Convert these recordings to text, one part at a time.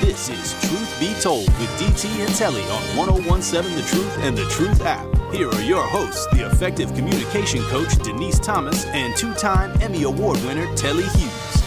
This is Truth Be Told with DT and Telly on 1017 The Truth and the Truth app. Here are your hosts, the effective communication coach Denise Thomas and two time Emmy Award winner Telly Hughes.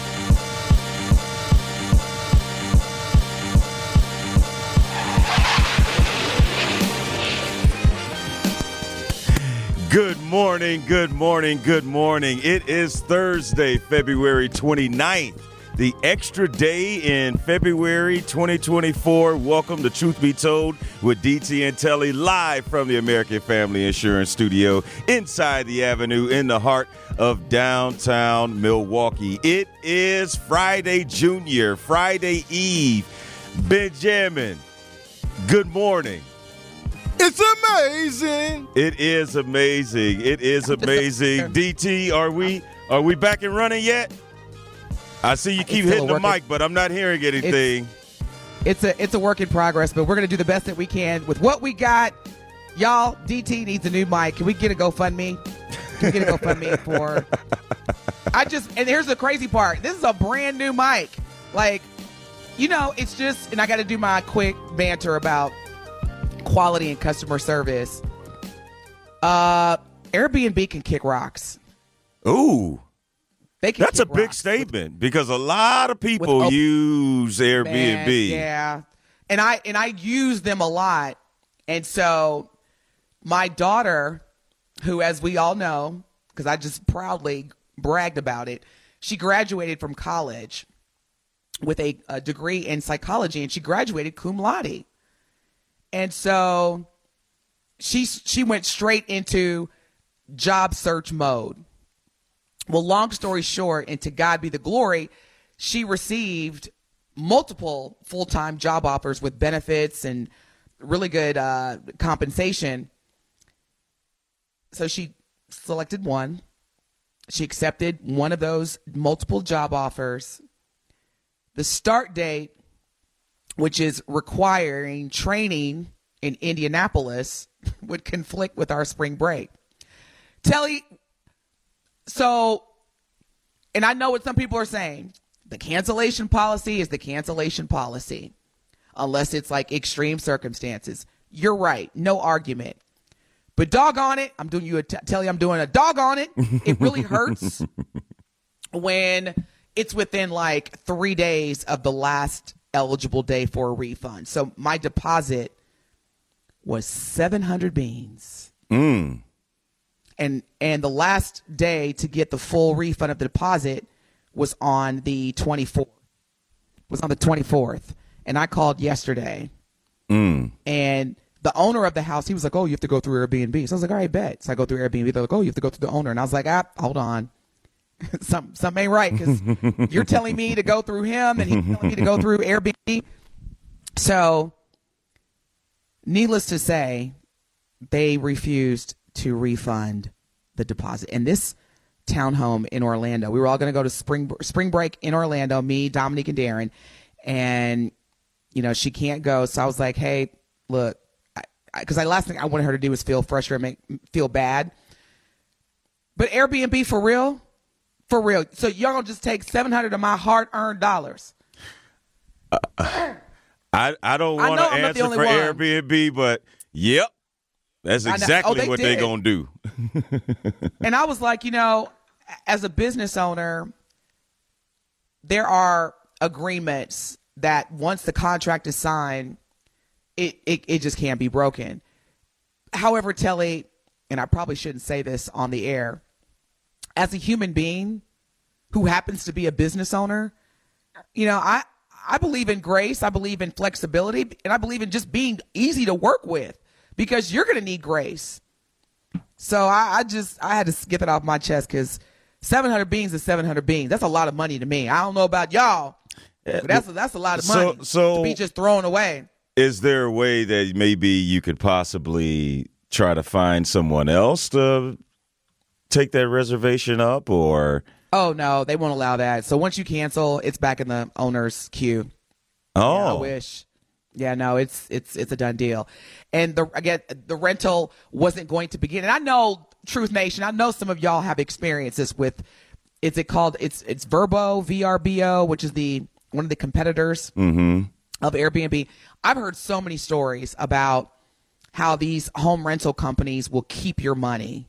Good morning, good morning, good morning. It is Thursday, February 29th, the extra day in February 2024. Welcome to Truth Be Told with DT and Telly live from the American Family Insurance Studio inside the Avenue in the heart of downtown Milwaukee. It is Friday Junior, Friday Eve. Benjamin, good morning. It's amazing. It is amazing. It is amazing. DT, are we are we back and running yet? I see you keep hitting the mic, but I'm not hearing anything. It's a it's a work in progress, but we're gonna do the best that we can with what we got. Y'all, DT needs a new mic. Can we get a GoFundMe? Can we get a GoFundMe for? I just and here's the crazy part. This is a brand new mic. Like, you know, it's just and I got to do my quick banter about quality and customer service. Uh, Airbnb can kick rocks. Ooh, They can. that's a big statement because a lot of people op- use Airbnb. Man, yeah. And I and I use them a lot. And so my daughter, who as we all know, because I just proudly bragged about it, she graduated from college with a, a degree in psychology and she graduated cum laude. And so she she went straight into job search mode. Well, long story short, and to God be the glory, she received multiple full time job offers with benefits and really good uh, compensation. So she selected one. She accepted one of those multiple job offers. The start date, which is requiring training in Indianapolis, would conflict with our spring break. Telly, so, and I know what some people are saying. The cancellation policy is the cancellation policy, unless it's like extreme circumstances. You're right. No argument. But dog on it, I'm doing you a t- tell you I'm doing a dog on it. It really hurts when it's within like three days of the last eligible day for a refund. So my deposit was 700 beans mm. And and the last day to get the full refund of the deposit was on the 24th was on the 24th and i called yesterday. And the owner of the house he was like oh you have to go through airbnb. So i was like all right bet. So i go through airbnb. They're like oh you have to go through the owner. And i was like ah hold on. Some something ain't right because you're telling me to go through him and he's telling me to go through airbnb. So needless to say they refused to refund the deposit. And this townhome in Orlando, we were all going to go to spring spring break in Orlando. Me, Dominique, and Darren, and you know she can't go. So I was like, hey, look, because I, last thing I wanted her to do was feel frustrated, make feel bad. But Airbnb for real, for real. So y'all gonna just take seven hundred of my hard earned dollars? Uh, I, I don't want to answer for one. Airbnb, but yep, that's oh, exactly Oh, they what they're gonna do. And I was like, you know, as a business owner, there are agreements that once the contract is signed, it, it, it just can't be broken. However, Telly, and I probably shouldn't say this on the air, as a human being who happens to be a business owner, you know, I I believe in grace, I believe in flexibility, and I believe in just being easy to work with because you're going to need grace. So I, I, just I had to get that off my chest because 700 beans is 700 beans. That's a lot of money to me. I don't know about y'all, eh, but that's a, that's a lot of money so, so to be just thrown away. Is there a way that maybe you could possibly try to find someone else to take that reservation up, or? Oh no, they won't allow that. So once you cancel, it's back in the owner's queue. Oh, yeah, I oh. wish. Yeah, no, it's it's it's a done deal. And the again, the rental wasn't going to begin. And I know Truth Nation, I know some of y'all have experiences with. Is it called? It's it's Verbo, VRBO, which is the one of the competitors mm-hmm. of Airbnb. I've heard so many stories about how these home rental companies will keep your money.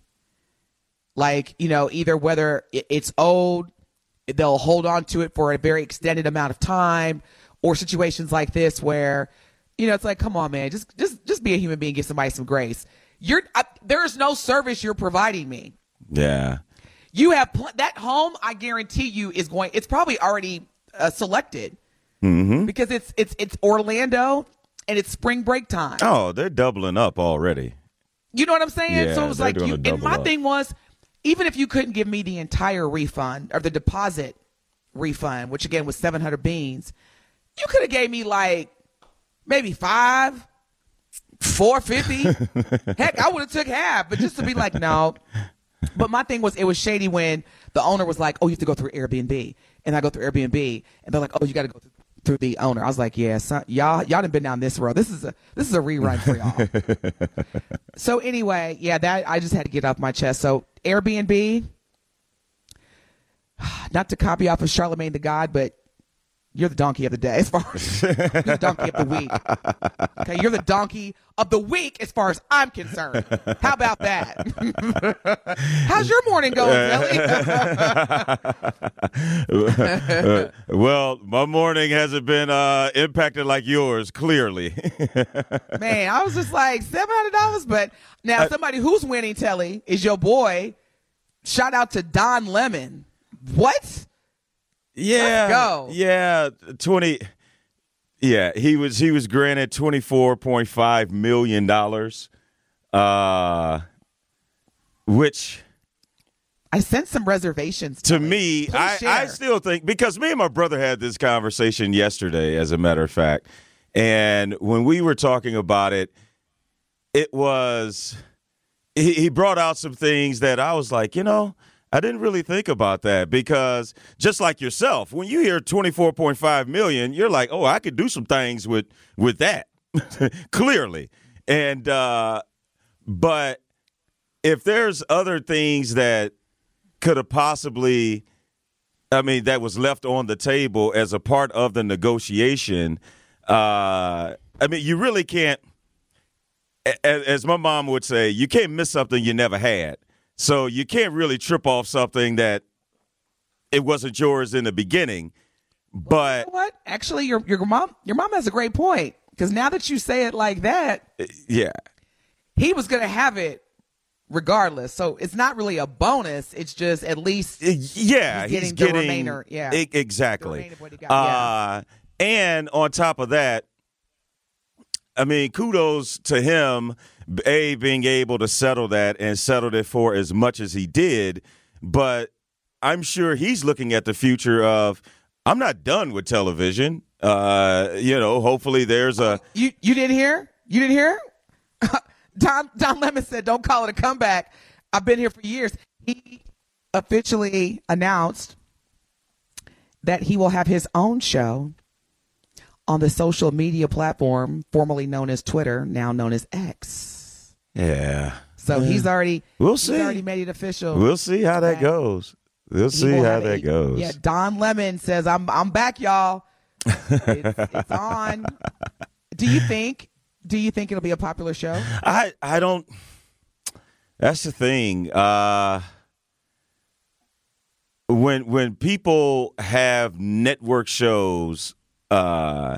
Like you know, either whether it's owed, they'll hold on to it for a very extended amount of time or situations like this where you know it's like come on man just just just be a human being give somebody some grace. You're I, there's no service you're providing me. Yeah. You have pl- that home i guarantee you is going it's probably already uh, selected. Mm-hmm. because it's it's it's orlando and it's spring break time. Oh they're doubling up already. You know what i'm saying? Yeah, so it was like you and my up. thing was even if you couldn't give me the entire refund or the deposit refund which again was 700 beans you could have gave me like maybe five, four fifty. Heck, I would have took half, but just to be like, no. But my thing was, it was shady when the owner was like, "Oh, you have to go through Airbnb," and I go through Airbnb, and they're like, "Oh, you got to go through the owner." I was like, "Yeah, son, y'all, y'all done been down this road. This is a this is a rerun for y'all." so anyway, yeah, that I just had to get off my chest. So Airbnb, not to copy off of Charlemagne the God, but you're the donkey of the day as far as you're the donkey of the week. Okay, you're the donkey of the week as far as I'm concerned. How about that? How's your morning going, Billy? well, my morning hasn't been uh, impacted like yours, clearly. Man, I was just like seven hundred dollars, but now somebody who's winning, Telly, is your boy. Shout out to Don Lemon. What? Yeah. go. Yeah, 20 Yeah, he was he was granted 24.5 million dollars uh which I sent some reservations. To me, I, I still think because me and my brother had this conversation yesterday, as a matter of fact. And when we were talking about it, it was he, he brought out some things that I was like, you know, I didn't really think about that because just like yourself, when you hear 24.5 million, you're like, "Oh, I could do some things with with that." Clearly. And uh but if there's other things that could have possibly I mean that was left on the table as a part of the negotiation, uh I mean you really can't as my mom would say, you can't miss something you never had. So you can't really trip off something that it wasn't yours in the beginning. But you know what? Actually, your your mom your mom has a great point because now that you say it like that, uh, yeah, he was gonna have it regardless. So it's not really a bonus. It's just at least uh, yeah, he's getting, he's getting the remainder. Yeah, exactly. Got, uh, yeah. And on top of that, I mean, kudos to him a being able to settle that and settled it for as much as he did. But I'm sure he's looking at the future of I'm not done with television. Uh, you know, hopefully there's a you you didn't hear you didn't hear. Don Don Lemon said, "Don't call it a comeback." I've been here for years. He officially announced that he will have his own show on the social media platform formerly known as Twitter, now known as X. Yeah. So yeah. he's already we'll see. already made it official. We'll see how that goes. We'll see how that goes. Yeah, Don Lemon says I'm I'm back, y'all. it's, it's on. Do you think? Do you think it'll be a popular show? I I don't. That's the thing. Uh, when when people have network shows, uh,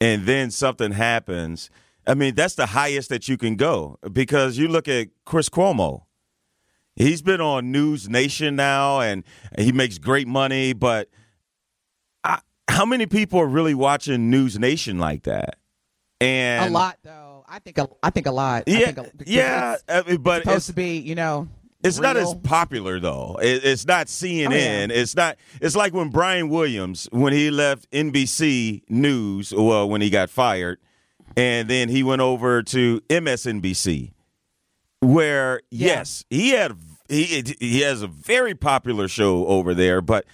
and then something happens I mean, that's the highest that you can go because you look at Chris Cuomo. He's been on News Nation now, and he makes great money. But I, how many people are really watching News Nation like that? And a lot, though. I think a, I think a lot. Yeah, I think a, yeah. It's, I mean, but it's supposed it's, to be, you know. It's not as popular though. It, it's not CNN. Oh, yeah. It's not. It's like when Brian Williams, when he left NBC News, well, when he got fired, and then he went over to MSNBC, where Yeah. yes, he had he he has a very popular show over there, but.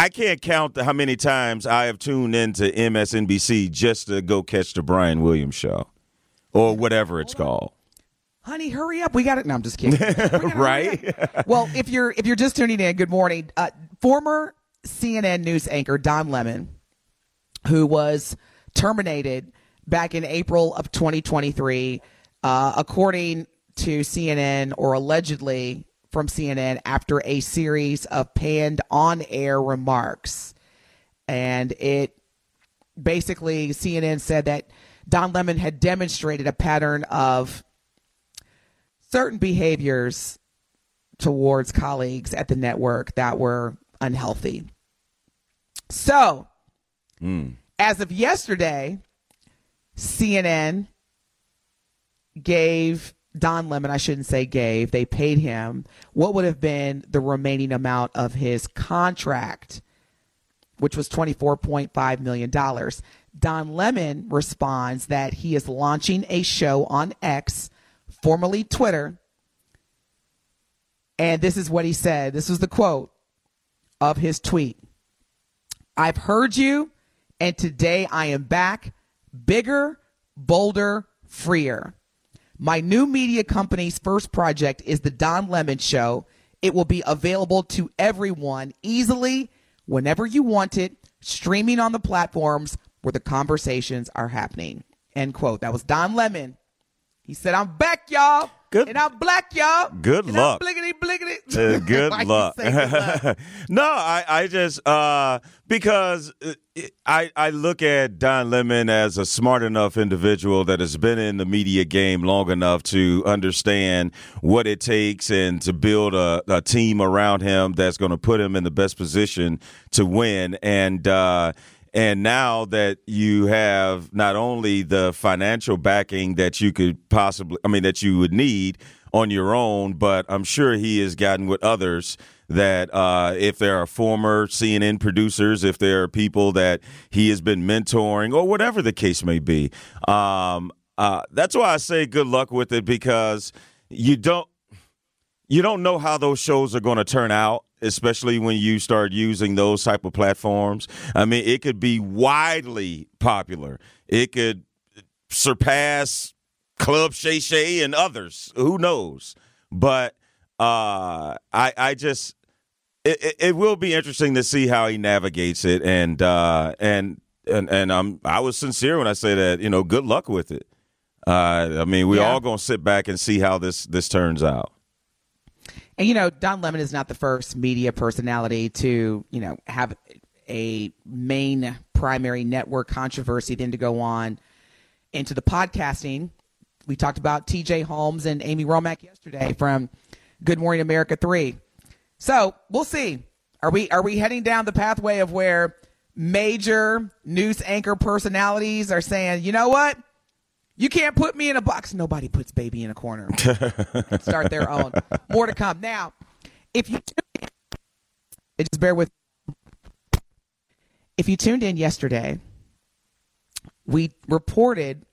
I can't count how many times I have tuned into MSNBC just to go catch the Brian Williams show or whatever it's called. Honey, hurry up. We got it. No, I'm just kidding. We gotta hurry Right? well, if you're if you're just tuning in, good morning. Uh, former CNN news anchor Don Lemon, who was terminated back in April of 2023, uh, according to CNN or allegedly from CNN after a series of panned on air remarks. And it basically, CNN said that Don Lemon had demonstrated a pattern of certain behaviors towards colleagues at the network that were unhealthy. So, hmm. as of yesterday, CNN gave Don Lemon, I shouldn't say gave, they paid him what would have been the remaining amount of his contract, which was $24.5 million. Don Lemon responds that he is launching a show on X, formerly Twitter. And this is what he said. This was the quote of his tweet. I've heard you, and today I am back, bigger, bolder, freer. My new media company's first project is The Don Lemon Show. It will be available to everyone easily whenever you want it, streaming on the platforms where the conversations are happening. End quote. That was Don Lemon. He said, I'm back, y'all. Good- And I'm black, y'all. Good and luck. I'm bliggity, bliggity. Uh, good luck. good luck? no, I, I just uh, because uh, I I look at Don Lemon as a smart enough individual that has been in the media game long enough to understand what it takes and to build a, a team around him that's going to put him in the best position to win. And uh, and now that you have not only the financial backing that you could possibly, I mean, that you would need on your own, but I'm sure he has gotten with others that uh, if there are former CNN producers, if there are people that he has been mentoring, or whatever the case may be. Um, uh, that's why I say good luck with it because you don't you don't know how those shows are going to turn out especially when you start using those type of platforms. I mean it could be widely popular. It could surpass club shay shay and others. Who knows? But uh i i just it, it, will be interesting to see how he navigates it. And uh and and and i'm i was sincere when i say that you know good luck with it. Uh i mean we Yeah. all gonna sit back and see how this this turns out And you know, Don Lemon is not the first media personality to, you know, have a main primary network controversy then to go on into the podcasting. We talked about TJ Holmes and Amy Robach yesterday from Good Morning America 3. So, we'll see. Are we are we heading down the pathway of where major news anchor personalities are saying, "You know what? You can't put me in a box. Nobody puts baby in a corner. Start their own. More to come. Now, if you tuned in, just bear with. If you tuned in yesterday, we reported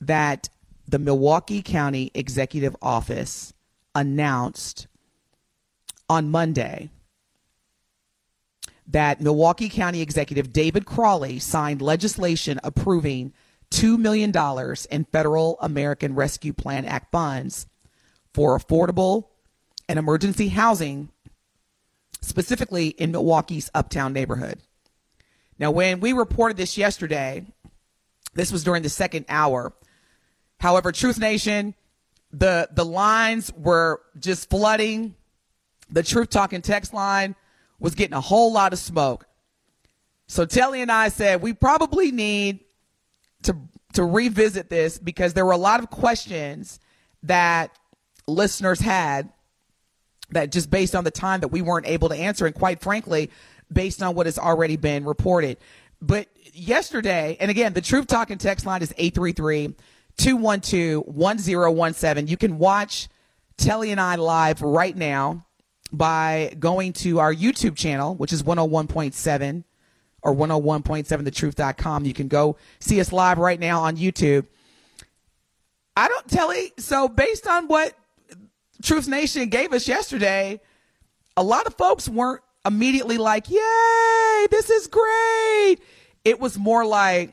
that the Milwaukee County Executive Office announced on Monday that Milwaukee County Executive David Crowley signed legislation approving $2 million in federal American Rescue Plan Act funds for affordable and emergency housing, specifically in Milwaukee's uptown neighborhood. Now, when we reported this yesterday, this was during the second hour. However, Truth Nation, the the lines were just flooding. The Truth Talking text line was getting a whole lot of smoke. So Telly and I said we probably need to to revisit this because there were a lot of questions that listeners had that just based on the time that we weren't able to answer and quite frankly based on what has already been reported. But yesterday and again the truth talking text line is 833 212 1017 you can watch telly and i live right now by going to our youtube channel which is 101.7 or 101.7thetruth.com you can go see us live right now on youtube i don't telly so based on what Truth Nation gave us yesterday, a lot of folks weren't immediately like, Yay, this is great. It was more like,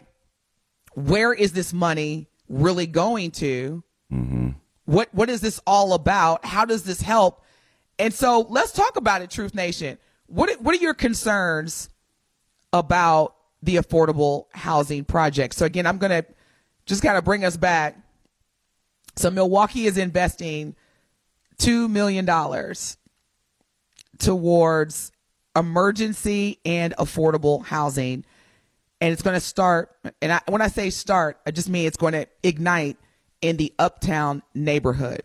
Where is this money really going to? Mm-hmm. What What is this all about? How does this help? And so let's talk about it, Truth Nation. What What are your concerns about the affordable housing project? So again, I'm going to just kind of bring us back. So Milwaukee is investing $2 million towards emergency and affordable housing. And it's going to start, and I, when I say start, I just mean it's going to ignite in the uptown neighborhood.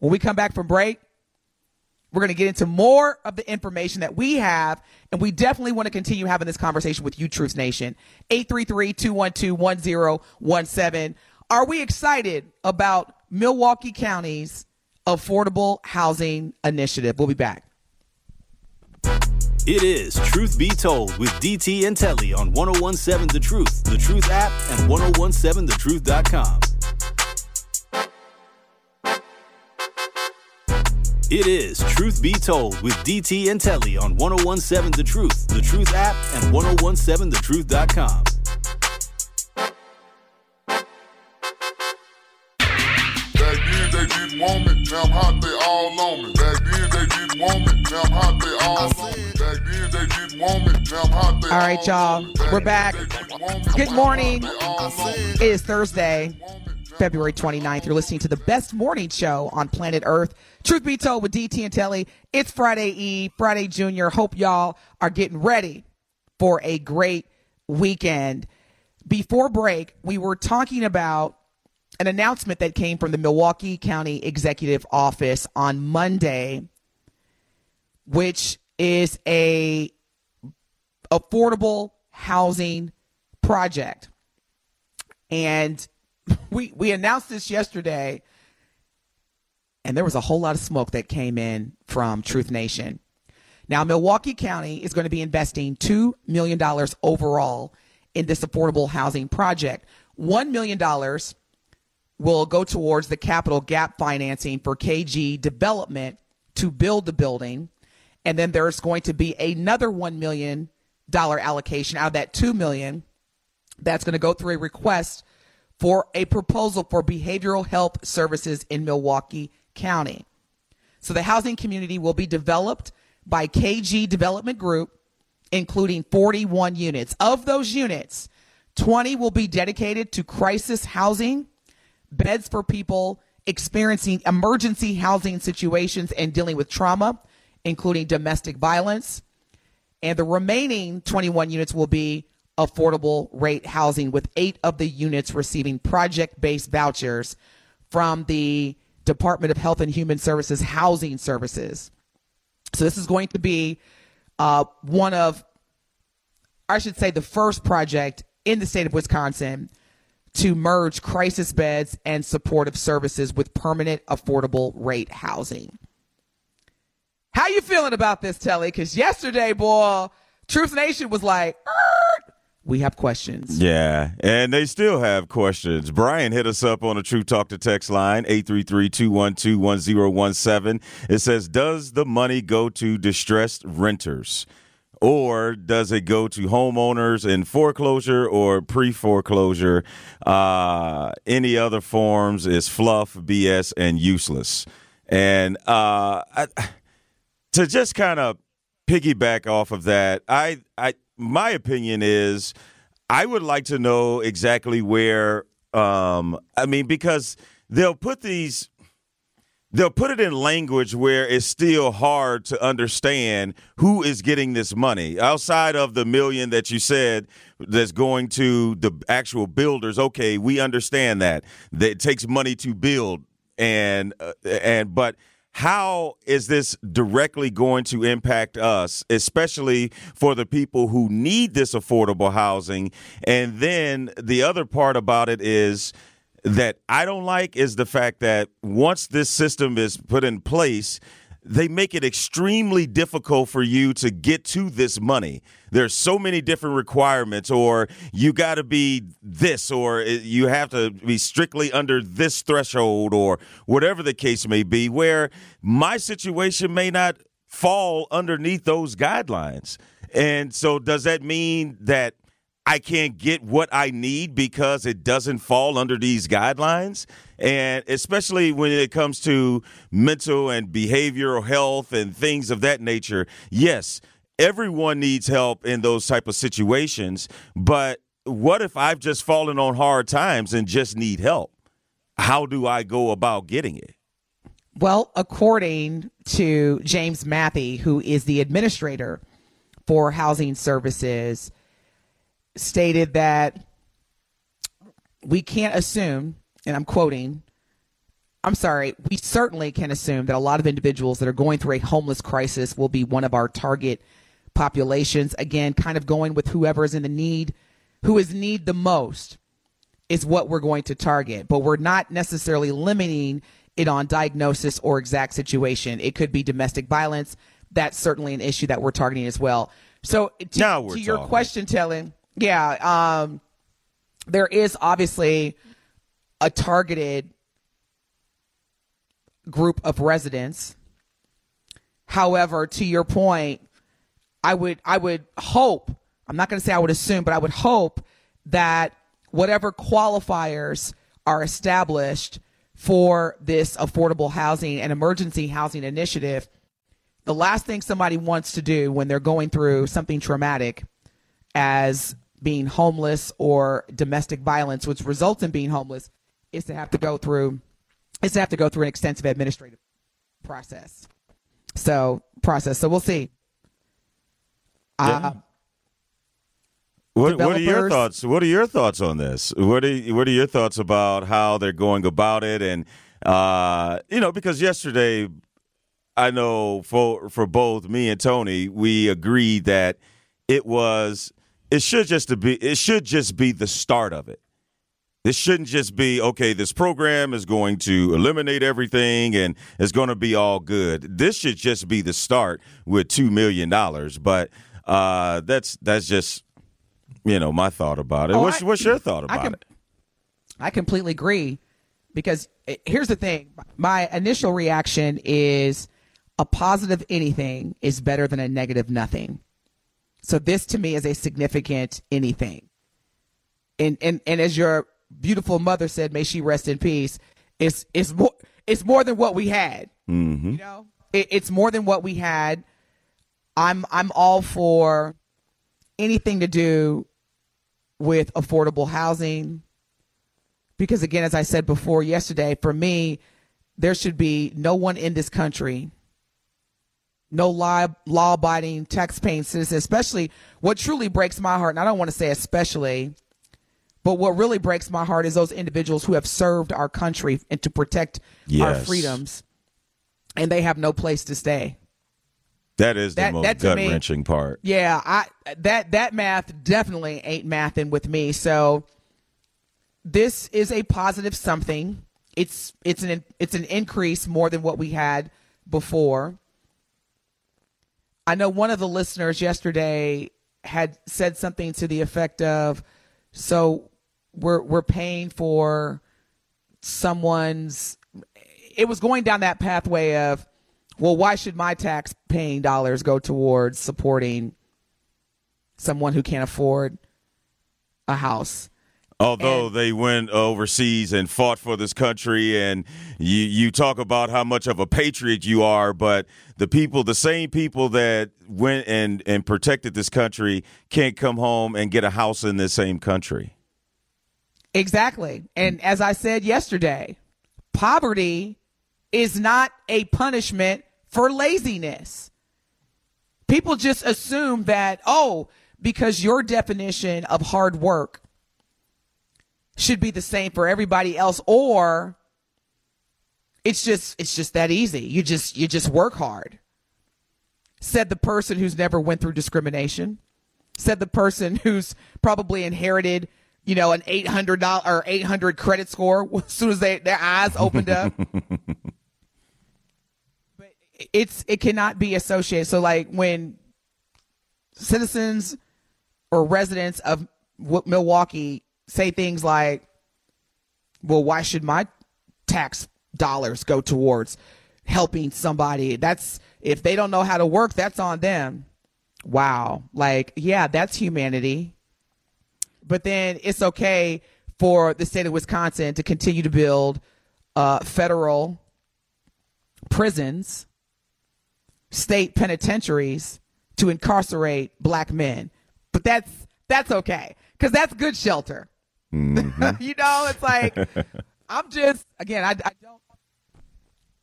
When we come back from break, we're going to get into more of the information that we have, and we definitely want to continue having this conversation with you, Truth Nation. 833 212 1017. Are we excited about Milwaukee County's Affordable Housing Initiative. We'll be back. It is Truth Be Told with DT and Telly on 1017 The Truth, The Truth app, and 1017thetruth.com. It is Truth Be Told with DT and Telly on 1017 The Truth, The Truth app, and 1017thetruth.com. didn't want me, now I'm hot, they all on me. Back then they didn't want me, now I'm hot, they all on me. Back then they didn't want me, now I'm hot, they all right, y'all. We're back. Good morning. It is Thursday, February 29th. You're listening to the best morning show on planet Earth. Truth be told with DT and Telly, it's Friday Eve, Friday Junior. Hope y'all are getting ready for a great weekend. Before break, we were talking about an announcement that came from the Milwaukee County Executive Office on Monday, which is a affordable housing project. And we we announced this yesterday and there was a whole lot of smoke that came in from Truth Nation. Now Milwaukee County is going to be investing 2 million dollars overall in this affordable housing project. 1 million dollars will go towards the capital gap financing for KG development to build the building. And then there's going to be another $1 million allocation out of that 2 million that's going to go through a request for a proposal for behavioral health services in Milwaukee County. So the housing community will be developed by KG Development Group, including 41 units. Of those units, 20 will be dedicated to crisis housing beds for people experiencing emergency housing situations and dealing with trauma, including domestic violence. And the remaining 21 units will be affordable rate housing, with eight of the units receiving project based vouchers from the Department of Health and Human Services Housing Services. So this is going to be uh, one of, I should say, the first project in the state of Wisconsin to merge crisis beds and supportive services with permanent affordable rate housing. How you feeling about this, Telly? Because yesterday, boy, Truth Nation was like, we have questions. Yeah, and they still have questions. Brian hit us up on a True Talk to text line, 833-212-1017. It says, does the money go to distressed renters? or does it go to homeowners in foreclosure or pre-foreclosure? Uh, any other forms is fluff, BS, and useless. And uh, I, to just kind of piggyback off of that, I, I, my opinion is, I would like to know exactly where. Um, I mean, because they'll put these they'll put it in language where it's still hard to understand who is getting this money outside of the million that you said that's going to the actual builders okay we understand that that it takes money to build and uh, and but how is this directly going to impact us, especially for the people who need this affordable housing? And then the other part about it is that I don't like is the fact that once this system is put in place, they make it extremely difficult for you to get to this money. There's so many different requirements, or you got to be this, or you have to be strictly under this threshold, or whatever the case may be, where my situation may not fall underneath those guidelines. And so, does that mean that I can't get what I need because it doesn't fall under these guidelines. And especially when it comes to mental and behavioral health and things of that nature, yes, everyone needs help in those type of situations. But what if I've just fallen on hard times and just need help? How do I go about getting it? Well, according to James Mathy, who is the administrator for housing services, stated that we can't assume, and I'm quoting, I'm sorry, we certainly can assume that a lot of individuals that are going through a homeless crisis will be one of our target populations. Again, kind of going with whoever is in the need, who is need the most is what we're going to target. But we're not necessarily limiting it on diagnosis or exact situation. It could be domestic violence. That's certainly an issue that we're targeting as well. So to, to your question, telling yeah, um, there is obviously a targeted group of residents. However, to your point, I would I would hope, I'm not going to say I would assume, but I would hope that whatever qualifiers are established for this affordable housing and emergency housing initiative, the last thing somebody wants to do when they're going through something traumatic as being homeless or domestic violence, which results in being homeless, is to have to go through is to have to go through an extensive administrative process. So process. So we'll see. Yeah. Uh, what, what, are your thoughts? What are your thoughts on this? What are what are your thoughts about how they're going about it? And uh, you know, because yesterday, I know for for both me and Tony, we agreed that it was it should just be it should just be the start of it. This shouldn't just be okay. This program is going to eliminate everything and it's going to be all good. This should just be the start with two million dollars. But uh, that's that's just you know my thought about it. Oh, what's, I, what's your thought about I it? I completely agree because eh, here's the thing. My initial reaction is a positive anything is better than a negative nothing. So this to me is a significant anything. And and and as your beautiful mother said, may she rest in peace. It's it's more it's more than what we had. Mm-hmm. You know, it, it's more than what we had. I'm I'm all for anything to do with affordable housing because again as i said before yesterday for me there should be no one in this country no law abiding tax paying citizen, especially what truly breaks my heart, and I don't want to say especially, but what really breaks my heart is those individuals who have served our country and to protect yes. our freedoms and they have no place to stay. That is the that, most gut wrenching part. Yeah, I that that math definitely ain't mathing with me. So this is a positive something. It's it's an it's an increase more than what we had before. I know one of the listeners yesterday had said something to the effect of, "So we're we're paying for someone's." It was going down that pathway of, "Well, why should my tax paying dollars go towards supporting someone who can't afford a house?" Although and, they went overseas and fought for this country, and you, you talk about how much of a patriot you are, but the people, the same people that went and, and protected this country, can't come home and get a house in this same country. Exactly. And as I said yesterday, poverty is not a punishment for laziness. People just assume that, oh, because your definition of hard work should be the same for everybody else or it's just it's just that easy. You just you just work hard. Said the person who's never went through discrimination. Said the person who's probably inherited, you know, an eight hundred dollar or eight hundred credit score as soon as they their eyes opened up. but it's it cannot be associated. So like when citizens or residents of Milwaukee say things like, "Well, why should my tax dollars go towards helping somebody. That's if they don't know how to work, that's on them. Wow. Like, yeah, that's humanity. But then it's okay for the state of Wisconsin to continue to build uh, federal prisons, state penitentiaries to incarcerate black men. But that's that's okay because that's good shelter. Mm-hmm. you know, it's like I'm just again, I, I don't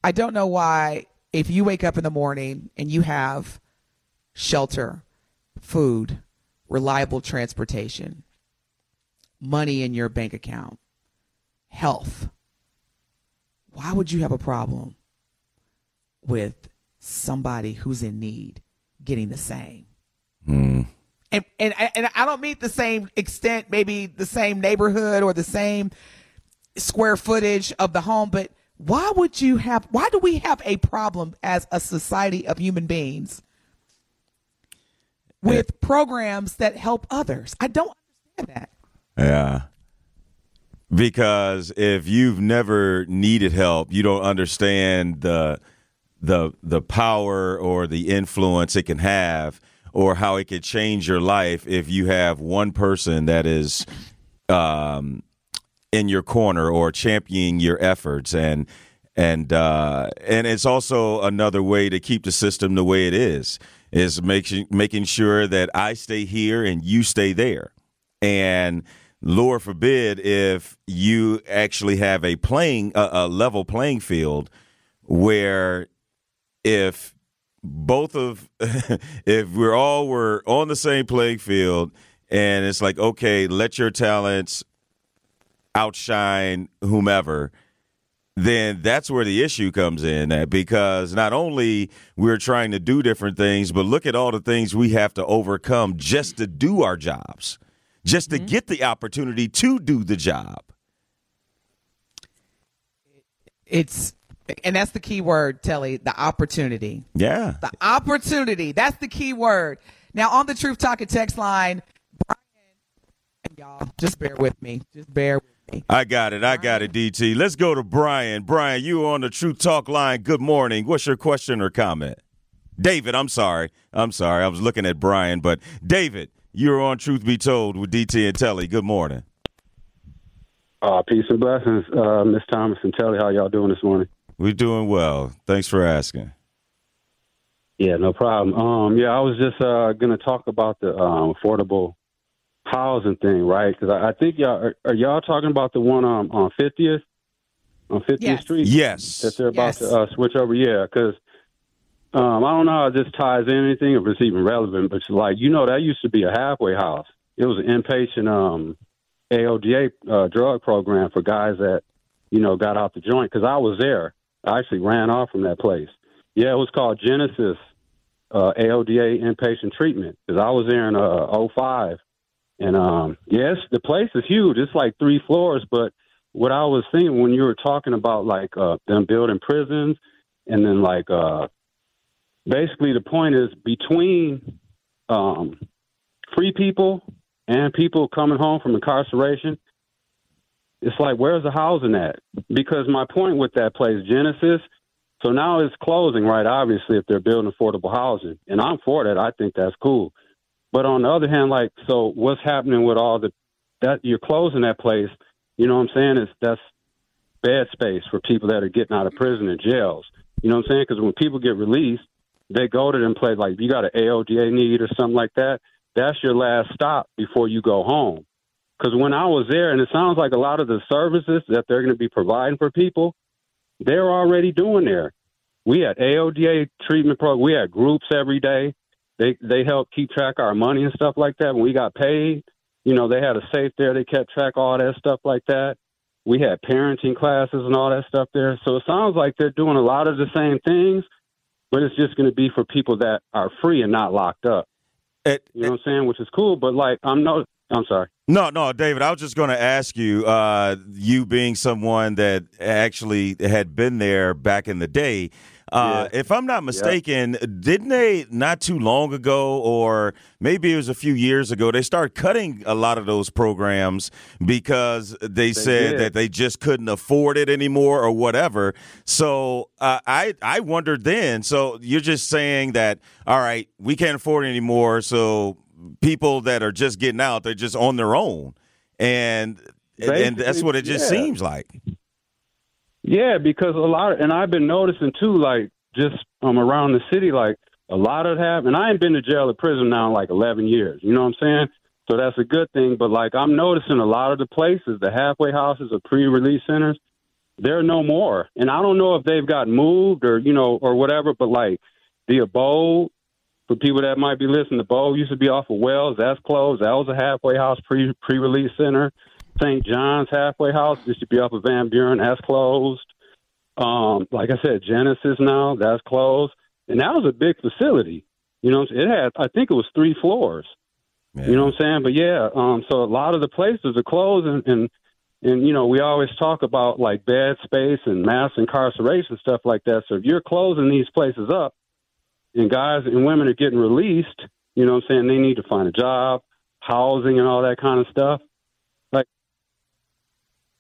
I don't know why if you wake up in the morning and you have shelter, food, reliable transportation, money in your bank account, health, why would you have a problem with somebody who's in need getting the same? Mm. And, and and I don't mean the same extent, maybe the same neighborhood or the same square footage of the home, but why would you have why do we have a problem as a society of human beings with programs that help others? I don't understand that. Yeah. Because if you've never needed help you don't understand the the the power or the influence it can have or how it could change your life if you have one person that is um in your corner or championing your efforts. And and uh, and it's also another way to keep the system the way it is is making making sure that I stay here and you stay there. And Lord forbid if you actually have a playing a, a level playing field where if both of if we're all were on the same playing field and it's like okay let your talents outshine whomever, then that's where the issue comes in because not only we're trying to do different things, but look at all the things we have to overcome just to do our jobs, just to mm-hmm. get the opportunity to do the job. It's and that's the key word, Telly, the opportunity. Yeah. The opportunity. That's the key word. Now on the Truth Talking text line, Brian, y'all, just bear with me. Just bear with me. I got it. I got it, DT. Let's go to Brian. Brian, you are on the Truth Talk line. Good morning. What's your question or comment? David, I'm sorry. I'm sorry. I was looking at Brian, but David, you're on Truth Be Told with DT and Telly. Good morning. Uh, peace and blessings, uh, Miss Thomas and Telly. How y'all doing this morning? We're doing well. Thanks for asking. Yeah, no problem. Um, yeah, I was just uh, going to talk about the um, affordable housing thing, right? Because I, I, think y'all are, are, y'all talking about the one on on Fiftieth on Fiftieth yes. Street. Yes, that they're about yes. to uh, switch over. Yeah, because um, I don't know how this ties in anything if it's even relevant, but it's like you know that used to be a halfway house. It was an inpatient um, AODA uh, drug program for guys that you know got out the joint. Because I was there, I actually ran off from that place. Yeah, it was called Genesis uh, AODA inpatient treatment. Because I was there in uh, 05 and um, yes, the place is huge. It's like three floors. But what I was thinking when you were talking about like uh, them building prisons, and then like uh, basically the point is between um, free people and people coming home from incarceration. It's like where's the housing at? Because my point with that place, Genesis, so now it's closing, right? Obviously, if they're building affordable housing, and I'm for that. I think that's cool. But on the other hand, like, so what's happening with all the that you're closing that place? You know what I'm saying? Is that's bad space for people that are getting out of prison and jails. You know what I'm saying? Because when people get released, they go to them place like you got an AODA need or something like that. That's your last stop before you go home. Because when I was there, and it sounds like a lot of the services that they're going to be providing for people, they're already doing there. We had AODA treatment program. We had groups every day. They they helped keep track of our money and stuff like that. When we got paid, you know, they had a safe there. They kept track of all that stuff like that. We had parenting classes and all that stuff there. So it sounds like they're doing a lot of the same things, but it's just going to be for people that are free and not locked up. It- You know what I'm saying? Which is cool, but like I'm no, I'm sorry. No, no, David. I was just going to ask you. Uh, you being someone that actually had been there back in the day, uh, if I'm not mistaken, didn't they not too long ago, or maybe it was a few years ago, they started cutting a lot of those programs because they, said did. that they just couldn't afford it anymore or whatever. So uh, I I wondered then. So you're just saying that all right, we can't afford it anymore. So people that are just getting out, they're just on their own, and and that's what it just yeah. seems like. Yeah, because a lot, of, and I've been noticing too, like just um around the city, like a lot of have, and I ain't been to jail or prison now in like eleven years. You know what I'm saying? So that's a good thing. But like I'm noticing a lot of the places, the halfway houses or pre-release centers, they're no more. And I don't know if they've got moved or you know or whatever. But like the abode, for people that might be listening, the abode used to be off of Wells. That's closed. That was a halfway house pre pre-release center. St. John's halfway house used to be off of Van Buren. That's closed. Um, like I said, Genesis now that's closed, and that was a big facility. You know, it had I think it was three floors. You know what I'm saying? But yeah, um, so a lot of the places are closed, and, and and you know we always talk about like bed space and mass incarceration stuff like that. So if you're closing these places up, and guys and women are getting released, you know what I'm saying? They need to find a job, housing, and all that kind of stuff.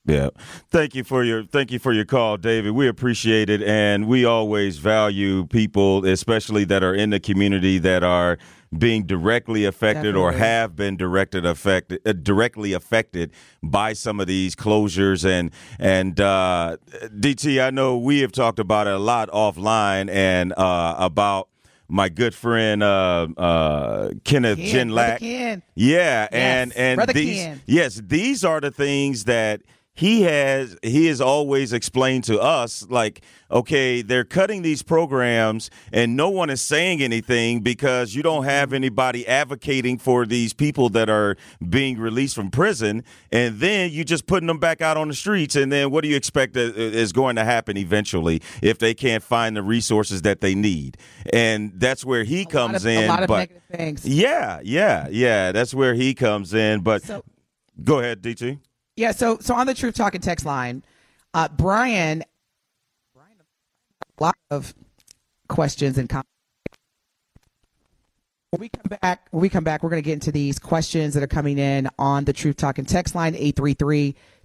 Yeah. Thank you for your thank you for your call, David. We appreciate it and we always value people, especially that are in the community that are being directly affected or have been directed affected uh, directly affected by some of these closures and and uh DT I know we have talked about it a lot offline and uh about my good friend uh uh Kenneth Ken, Ken. Yeah, and and Brother these Ken. yes, these are the things that he has he has always explained to us like okay they're cutting these programs and no one is saying anything because you don't have mm-hmm. anybody advocating for these people that are being released from prison. And then you just putting them back out on the streets. And then what do you expect uh, is going to happen eventually if they can't find the resources that they need? And that's where he A comes of- in A lot of but yeah yeah yeah that's where he comes in. But So- go ahead DT Yeah, so so on the Truth Talking text line, uh, Brian, Brian, a lot of questions and comments. When we come back, when we come back, we're going to get into these questions that are coming in on the Truth Talking text line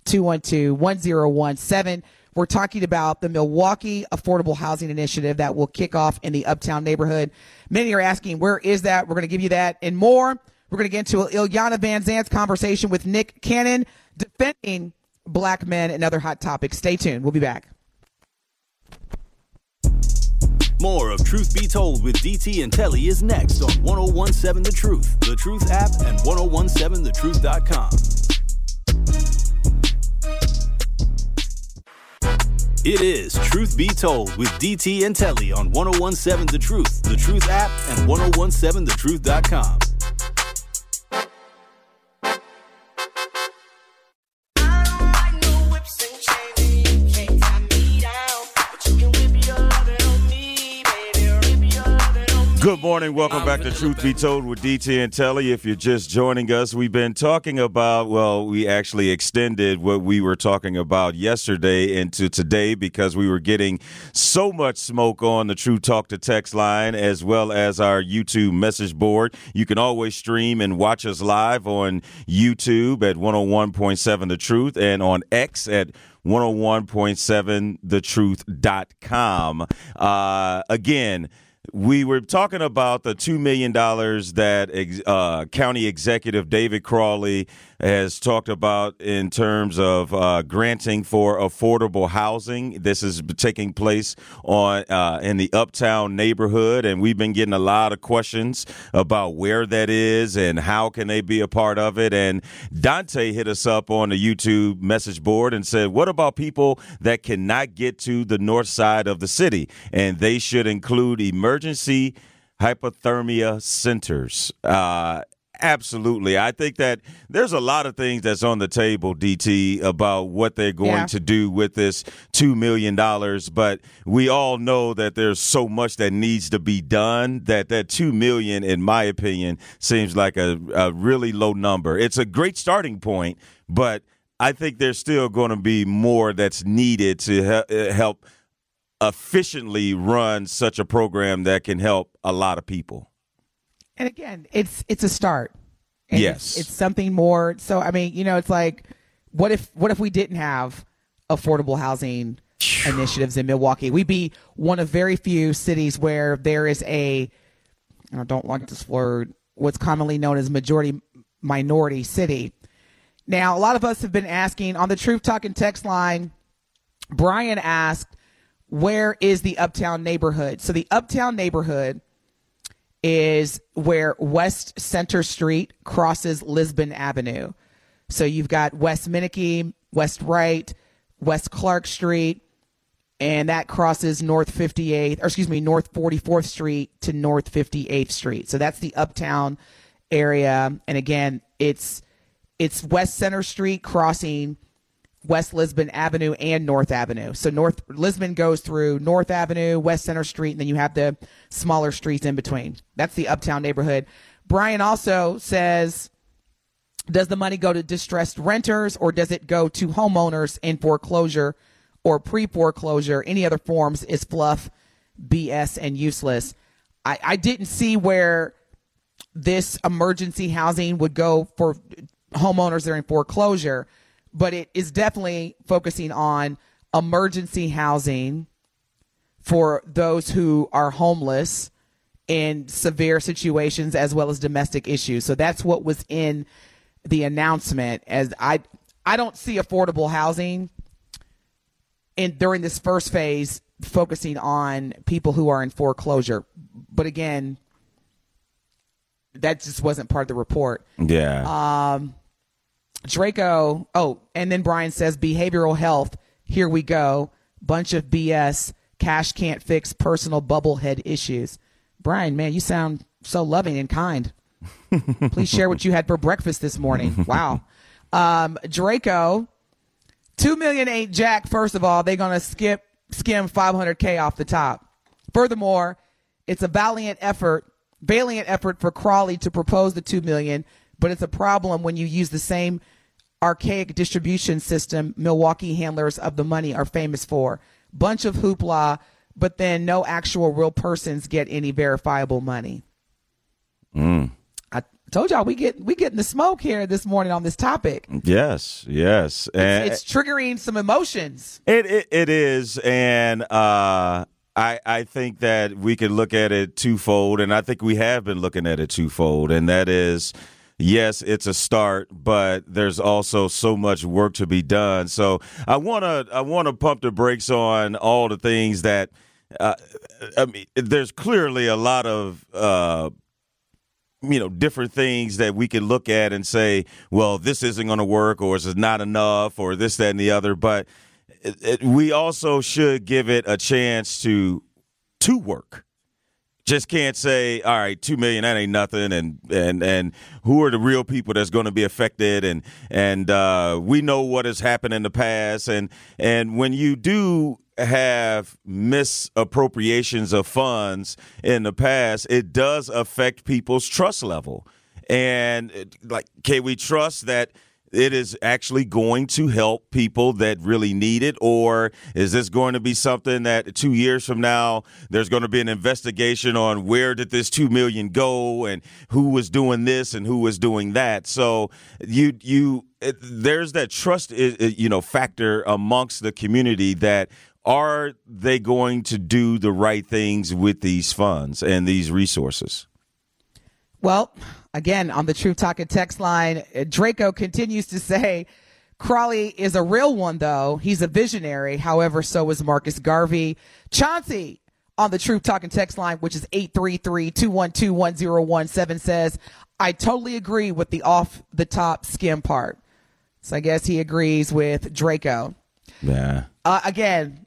833-212-1017. We're talking about the Milwaukee Affordable Housing Initiative that will kick off in the Uptown neighborhood. Many are asking, where is that? We're going to give you that and more. We're going to get into Iyanla Van Zant's conversation with Nick Cannon defending black men and other hot topics. Stay tuned. We'll be back. More of Truth Be Told with DT and Telly is next on 1017 The Truth, The Truth app, and 1017thetruth.com. It is Truth Be Told with DT and Telly on 1017 The Truth, The Truth app, and 1017thetruth.com. morning. Welcome back to Truth Be Told with DT and Telly. If you're just joining us, we've been talking about, well, we actually extended what we were talking about yesterday into today because we were getting so much smoke on the True Talk to Text line as well as our YouTube message board. You can always stream and watch us live on YouTube at 101.7 The Truth and on X at 101.7thetruth.com. Uh, again, we were talking about the $2 million that uh, County Executive David Crowley has talked about in terms of uh, granting for affordable housing. This is taking place on uh, in the Uptown neighborhood, and we've been getting a lot of questions about where that is and how can they be a part of it. And Dante hit us up on the YouTube message board and said, "What about people that cannot get to the north side of the city, and they should include emergency." hypothermia centers. Uh, Absolutely. I think that there's a lot of things that's on the table, DT, about what they're going yeah. to do with this $2 million. But we all know that there's so much that needs to be done that that 2 million, in my opinion, seems like a, a really low number. It's a great starting point, but I think there's still going to be more that's needed to uh, help efficiently run such a program that can help a lot of people. And again, it's it's a start. And yes, it's, it's something more. So I mean, you know, it's like, what if what if we didn't have affordable housing initiatives in Milwaukee? We'd be one of very few cities where there is a I don't like this word. What's commonly known as majority minority city. Now, a lot of us have been asking on the Truth Talking text line. Brian asked, "Where is the Uptown neighborhood?" So the Uptown neighborhood is where West Center Street crosses Lisbon Avenue. So you've got West Meinecke, West Wright, West Clark Street, and that crosses North 58th, or excuse me, North 44th Street to North 58th Street. So that's the uptown area. And again, it's it's West Center Street crossing West Lisbon Avenue and North Avenue. So North Lisbon goes through North Avenue, West Center Street, and then you have the smaller streets in between. That's the uptown neighborhood. Brian also says, does the money go to distressed renters or does it go to homeowners in foreclosure or pre foreclosure? Any other forms is fluff, BS, and useless. I, I didn't see where this emergency housing would go for homeowners that are in foreclosure but it is definitely focusing on emergency housing for those who are homeless in severe situations as well as domestic issues. So that's what was in the announcement as I I don't see affordable housing in during this first phase focusing on people who are in foreclosure. But again, that just wasn't part of the report. Yeah. Um Draco, oh, and then Brian says behavioral health. Here we go. Bunch of BS. Cash can't fix personal bubblehead issues. Brian, man, you sound so loving and kind. Please share what you had for breakfast this morning. Wow. Um, Draco, two million eight Jack. First of all, they're gonna skip skim 500k off the top. Furthermore, it's a valiant effort, valiant effort for Crowley to propose the two million, but it's a problem when you use the same archaic distribution system Milwaukee handlers of the money are famous for. Bunch of hoopla, but then no actual real persons get any verifiable money. Mm. I told y'all we get we getting the smoke here this morning on this topic. Yes, yes, and it's, it's triggering some emotions. It it, it is, and uh, I I think that we can look at it twofold, and I think we have been looking at it twofold, and that is yes, it's a start, but there's also so much work to be done. So I want to I want to pump the brakes on all the things that uh, I mean. There's clearly a lot of. Uh, you know different things that we can look at and say well this isn't going to work or this is not enough or this that and the other but it, it, we also should give it a chance to to work just can't say, all right, two million that ain't nothing, and and and who are the real people that's going to be affected, and and uh, we know what has happened in the past, and and when you do have misappropriations of funds in the past, it does affect people's trust level, and like, can we trust that? It is actually going to help people that really need it? Or is this going to be something that two years from now, there's going to be an investigation on where did this two million go and who was doing this and who was doing that? So you, you, it, there's that trust, you know, factor amongst the community that are they going to do the right things with these funds and these resources? Well, again, on the Truth Talking text line, uh, Draco continues to say, Crowley is a real one, though. He's a visionary. However, so is Marcus Garvey. Chauncey on the Truth Talking text line, which is 833-212-1017 says, I totally agree with the off the top skim part. So I guess he agrees with Draco. Yeah. Uh, again,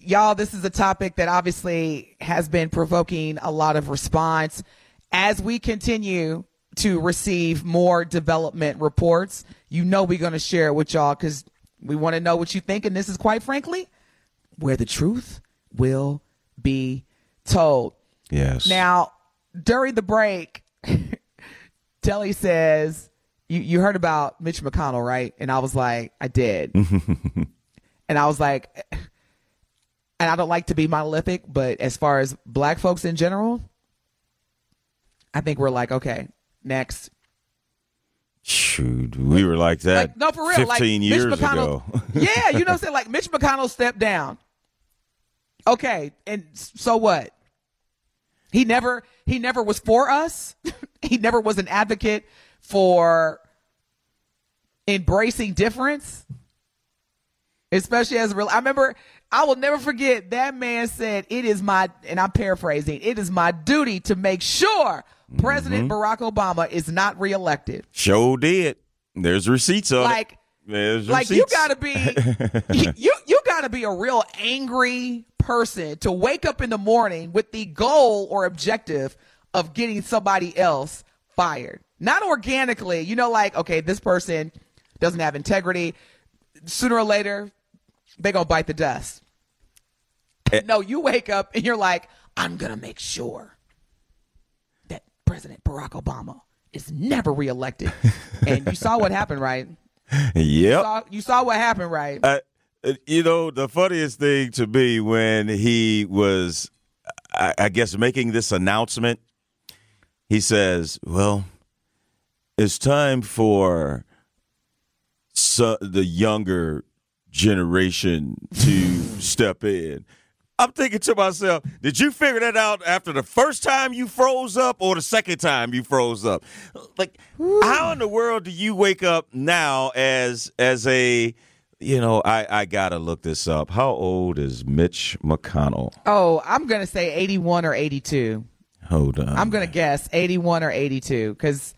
y'all, this is a topic that obviously has been provoking a lot of response as we continue to receive more development reports. You know, we're going to share it with y'all because we want to know what you think. And this is quite frankly where the truth will be told. Yes. Now, during the break, Telly says, you, you heard about Mitch McConnell, right? And I was like, I did. and I was like, and I don't like to be monolithic, but as far as black folks in general, I think we're like, okay, next. Shoot, we were like that. Like, no, for real. 15 like, years ago. yeah, you know what I'm saying? Like, Mitch McConnell stepped down. Okay, and so what? He never he never was for us. he never was an advocate for embracing difference. Especially as real I remember I will never forget that man said it is my and I'm paraphrasing, it is my duty to make sure President Barack Obama is not reelected. Show did. There's receipts of Like it. There's like you gotta be you, you you gotta be a real angry person to wake up in the morning with the goal or objective of getting somebody else fired not organically you know like okay this person doesn't have integrity sooner or later they gonna bite the dust Eh. no you wake up and you're like i'm gonna make sure president barack obama is never reelected and you saw what happened right Yep. saw, you saw what happened, right? Uh, you know, the funniest thing to me when he was, I, I guess, making this announcement, he says, Well, it's time for so, the younger generation to step in. I'm thinking to myself, did you figure that out after the first time you froze up or the second time you froze up? Like, how in the world do you wake up now as as a you know, I, I gotta look this up. How old is Mitch McConnell? oh, I'm gonna say 81 or 82. Hold on. I'm gonna guess 81 or 82 because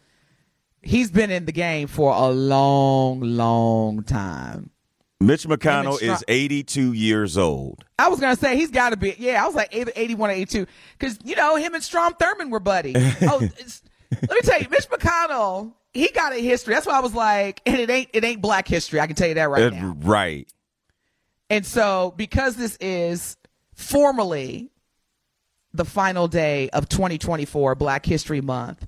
he's been in the game for a long, long time. Mitch McConnell is 82 years old. I was gonna say he's got to be. Yeah, I was like either 81 or 82 because you know him and Strom Thurmond were buddies. oh, let me tell you, Mitch McConnell, he got a history. That's why I was like, and it ain't it ain't black history. I can tell you that right now. right. And so, because this is formally the final day of 2024 Black History Month,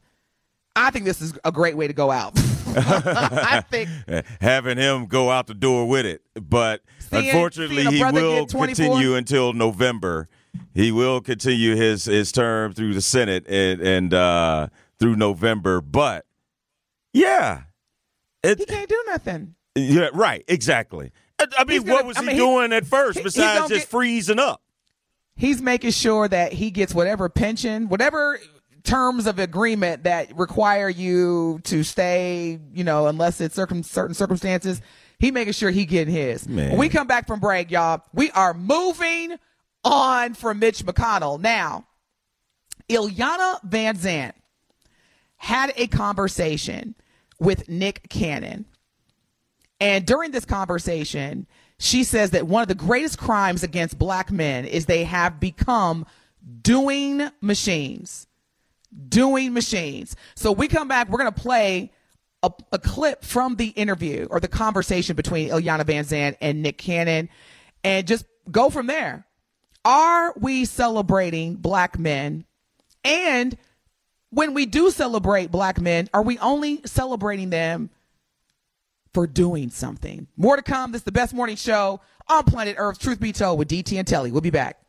I think this is a great way to go out. I think having him go out the door with it. But Seeing- unfortunately, seeing he will continue until November. He will continue his his term through the Senate and and uh, through November. But yeah, he can't do nothing. yeah, right, exactly. I, I mean, gonna- what was I he mean, he- doing at first he- he besides just get- freezing up? He's making sure that he gets whatever pension, whatever terms of agreement that require you to stay, you know, unless it's circum- certain circumstances. He making sure he getting his. Man. When we come back from break, y'all, we are moving on from Mitch McConnell. Now, Iyanla Van Zant had a conversation with Nick Cannon. And during this conversation, she says that one of the greatest crimes against black men is they have become doing machines. Doing machines. So we come back, we're going to play a, a clip from the interview or the conversation between Iyanla Van Zandt and Nick Cannon and just go from there. Are we celebrating black men? And when we do celebrate black men, are we only celebrating them for doing something? More to come. This is the best morning show on planet Earth. Truth be told with DT and Telly. We'll be back.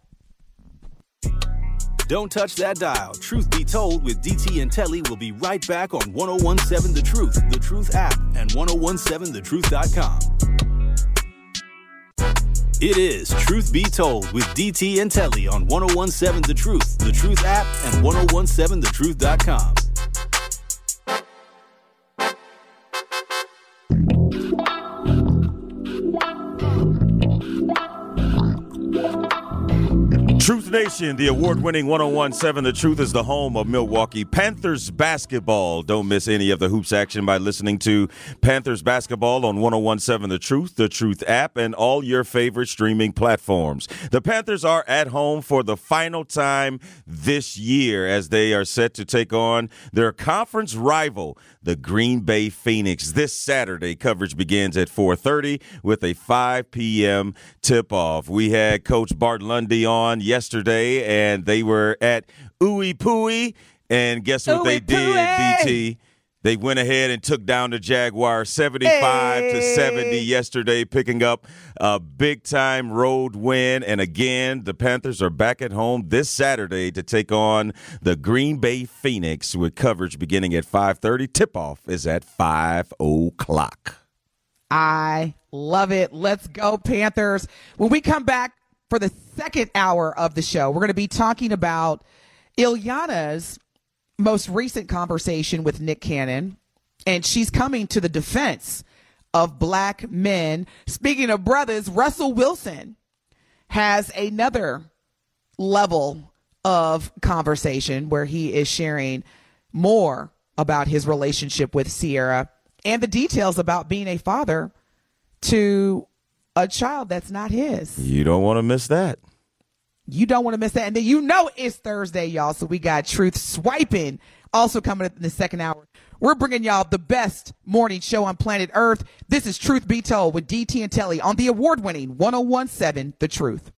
Don't touch that dial. Truth be told with DT and Telly we'll be right back on 1017 The Truth, The Truth app, and 1017thetruth.com. It is Truth Be Told with DT and Telly on 1017 The Truth, The Truth app, and 1017thetruth.com. Truth Nation, the award winning 1017 The Truth is the home of Milwaukee Panthers basketball. Don't miss any of the hoops action by listening to Panthers basketball on 1017 The Truth, the Truth app, and all your favorite streaming platforms. The Panthers are at home for the final time this year as they are set to take on their conference rival, the Green Bay Phoenix. This Saturday, coverage begins at 4:30 with a 5 p.m. tip-off. We had Coach Bart Lundy on yesterday, and they were at IUPUI. And guess what they did, DT? They went ahead and took down the Jaguars 75 to 70 yesterday, picking up a big time road win. And again, the Panthers are back at home this Saturday to take on the Green Bay Phoenix with coverage beginning at 5:30. Tip off is at 5 o'clock. I love it. Let's go, Panthers. When we come back for the second hour of the show, we're going to be talking about Iyanla's most recent conversation with Nick Cannon, and she's coming to the defense of black men. Speaking of brothers, Russell Wilson has another level of conversation where he is sharing more about his relationship with Ciara and the details about being a father to a child that's not his. You don't want to miss that. You don't want to miss that. And then you know it's Thursday, y'all. So we got Truth Swiping also coming up in the second hour. We're bringing y'all the best morning show on planet Earth. This is Truth Be Told with DT and Telly on the award winning 1017 The Truth.